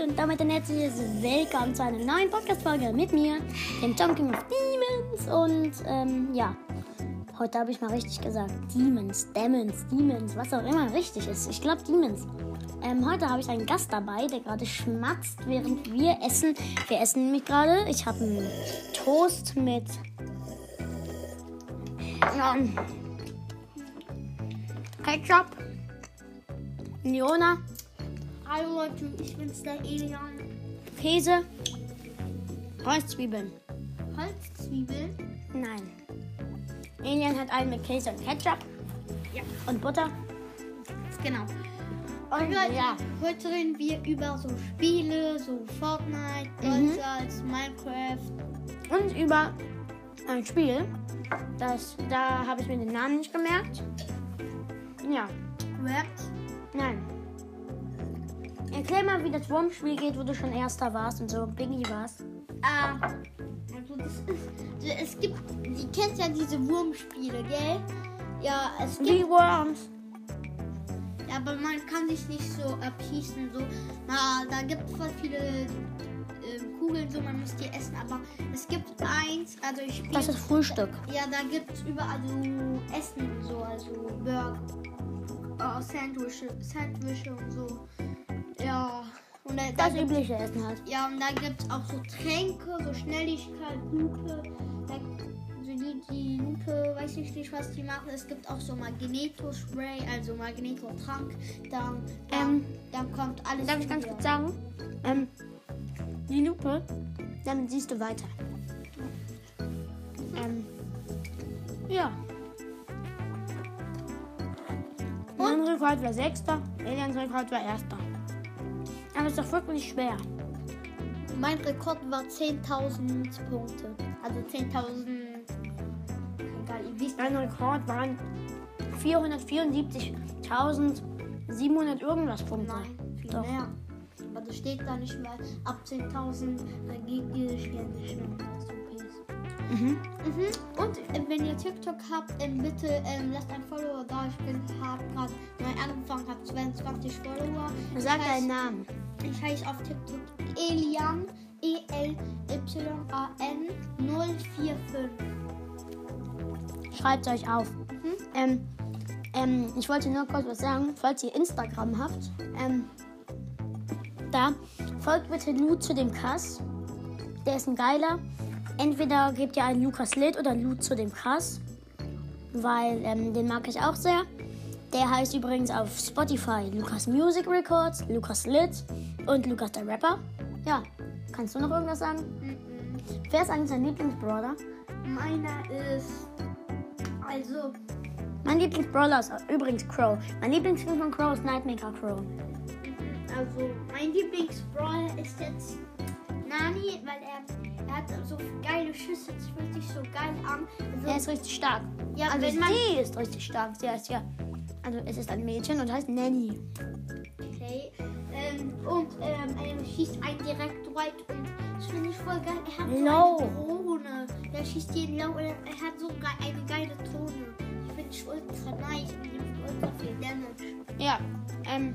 Leute und damit ein herzliches Willkommen zu einer neuen Podcast-Folge mit mir, dem Talking of Demons. Und ähm, ja, heute habe ich mal richtig gesagt: Demons, Demons, Demons, was auch immer richtig ist. Ich glaube Demons. Ähm, heute habe ich einen Gast dabei, der gerade schmatzt, während wir essen. Wir essen nämlich gerade. Ich habe einen Toast mit. Ähm, Ketchup. Leona. Hallo Leute, ich bin's der Elian. Käse, Röstzwiebeln. Holzzwiebeln. Nein. Alien hat einen mit Käse und Ketchup. Ja. Und Butter. Genau. Und Leute, ja. heute reden wir über so Spiele, so Fortnite, Mhm. Dolls, Minecraft. Und über ein Spiel. Das, da habe ich mir den Namen nicht gemerkt. Ja. Rap. Nein. Erklär mal, wie das Wurmspiel geht, wo du schon Erster warst und so Biggie warst. Ah, also das ist, es gibt, die kennt ja diese Wurmspiele, gell? Ja, es Die gibt, Worms. ja, aber man kann sich nicht so abschießen, so. Na, da gibt es voll viele ähm, Kugeln, so, man muss die essen, aber es gibt eins, also ich spiele. Das ist Frühstück. Ja, da gibt es überall so Essen, so, also Burger, äh, Sandwiche, Sandwiche und so. Und da, da Das gibt's- übliche Essen halt. ja, und da gibt es auch so Tränke, so Schnelligkeit, Lupe. So die, die Lupe, weiß ich nicht, was die machen. Es gibt auch so Magneto-Spray, also Magneto-Trank. Dann, dann, Ähm, dann kommt alles. Darf ich ganz kurz sagen? Ähm, die Lupe, damit siehst du weiter. Ähm, ja. Mein Rekord war Sechster, Elians Rekord war Erster. Ist doch wirklich schwer. Mein Rekord war 10.000 Punkte. Also 10.000. Egal, ihr wisst. Mein Rekord waren 474.700 irgendwas Punkte. Nein, viel Doch. mehr. Aber das steht da nicht mehr. Ab 10.000 dann geht diese Sterne schnell. was okay ist. Mhm. Mhm. Und äh, wenn ihr TikTok habt, ähm, bitte ähm, lasst ein Follower da. Ich bin hab gerade neu angefangen, habe 22 Follower. Sag deinen Namen. Ich heiße auf TikTok Elian E L Y A N 045. Schreibt euch auf. Mhm. Ähm, ähm, ich wollte nur kurz was sagen. Falls ihr Instagram habt, ähm, da folgt bitte Lu zu dem Kass. Der ist ein geiler. Entweder gebt ihr einen Lukas Lit oder Lu zu dem Kass, weil ähm, den mag ich auch sehr. Der heißt übrigens auf Spotify Lukas Music Records, Lukas Lit und Lukas der Rapper. Ja, kannst du noch irgendwas sagen? Mhm. Wer ist eigentlich dein Lieblingsbrother? Meiner ist also Mein Lieblingsbrawler ist übrigens Crow. Mein Lieblingsfilm von Crow ist Nightmaker Crow. Also, mein Lieblingsbrawler ist jetzt Nani, weil er, er hat so geile Schüsse, das fühlt sich so geil an. Also, Er ist richtig stark. ja, Also wenn man. sie ist richtig stark. Sie heißt ja. Also es ist ein Mädchen und heißt Nanny. Okay. Ähm, und ähm, er schießt einen direkt weit und das finde ich voll geil. Er hat so Low. eine Drohne. Er schießt jeden low und er hat so eine geile Drohne. Ich finde ich ultra nice und nimmt ultra viel Damage. Ja. Ähm.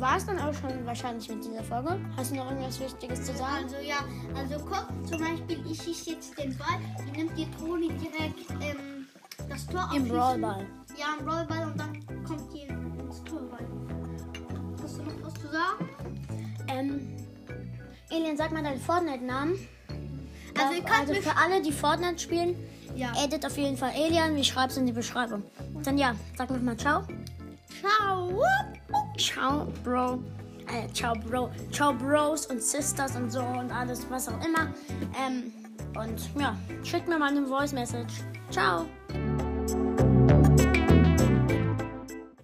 Das war's dann auch schon wahrscheinlich mit dieser Folge. Hast du noch irgendwas Wichtiges zu sagen? Also ja, also guck, zum Beispiel, ich schieße jetzt den Ball, die nimmt die Drohne direkt ähm, das Tor Im aufschießen. Brawlball. Ja, im Brawlball und dann kommt die ins Tor rein. Hast du noch was zu sagen? Ähm. Alien, sag mal deinen Fortnite-Namen. Also ihr könnt also für alle, die Fortnite spielen, Ja. edit auf jeden Fall Alien. Ich schreib's in die Beschreibung. Dann ja, sag noch mal Ciao. Ciao. Ciao, Bro. Äh, ciao, Bro. Ciao, Bros und Sisters und so und alles, was auch immer. Ähm, und ja, schickt mir mal eine Voice Message. Ciao.